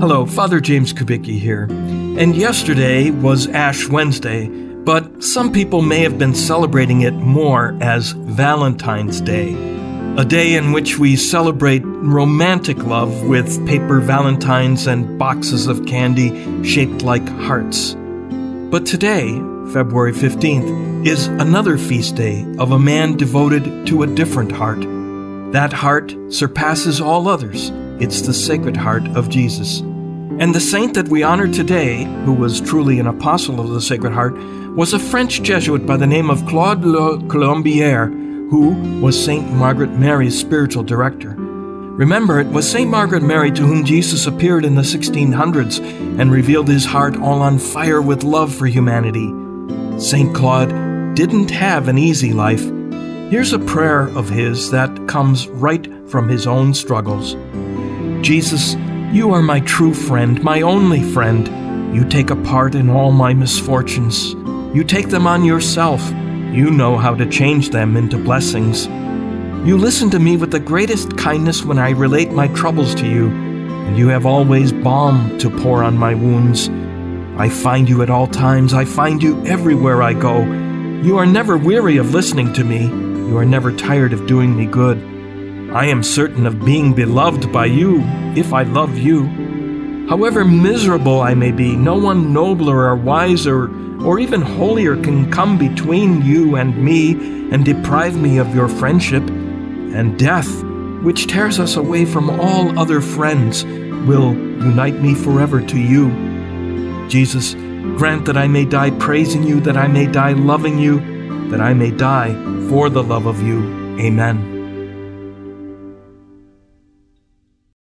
Hello, Father James Kubicki here. And yesterday was Ash Wednesday, but some people may have been celebrating it more as Valentine's Day, a day in which we celebrate romantic love with paper valentines and boxes of candy shaped like hearts. But today, February 15th, is another feast day of a man devoted to a different heart. That heart surpasses all others. It's the Sacred Heart of Jesus. And the saint that we honor today, who was truly an apostle of the Sacred Heart, was a French Jesuit by the name of Claude la Colombiere, who was Saint Margaret Mary's spiritual director. Remember, it was Saint Margaret Mary to whom Jesus appeared in the 1600s and revealed his heart all on fire with love for humanity. Saint Claude didn't have an easy life. Here's a prayer of his that comes right from his own struggles. Jesus, you are my true friend, my only friend. You take a part in all my misfortunes. You take them on yourself. You know how to change them into blessings. You listen to me with the greatest kindness when I relate my troubles to you, and you have always balm to pour on my wounds. I find you at all times, I find you everywhere I go. You are never weary of listening to me, you are never tired of doing me good. I am certain of being beloved by you if I love you. However miserable I may be, no one nobler or wiser or even holier can come between you and me and deprive me of your friendship. And death, which tears us away from all other friends, will unite me forever to you. Jesus, grant that I may die praising you, that I may die loving you, that I may die for the love of you. Amen.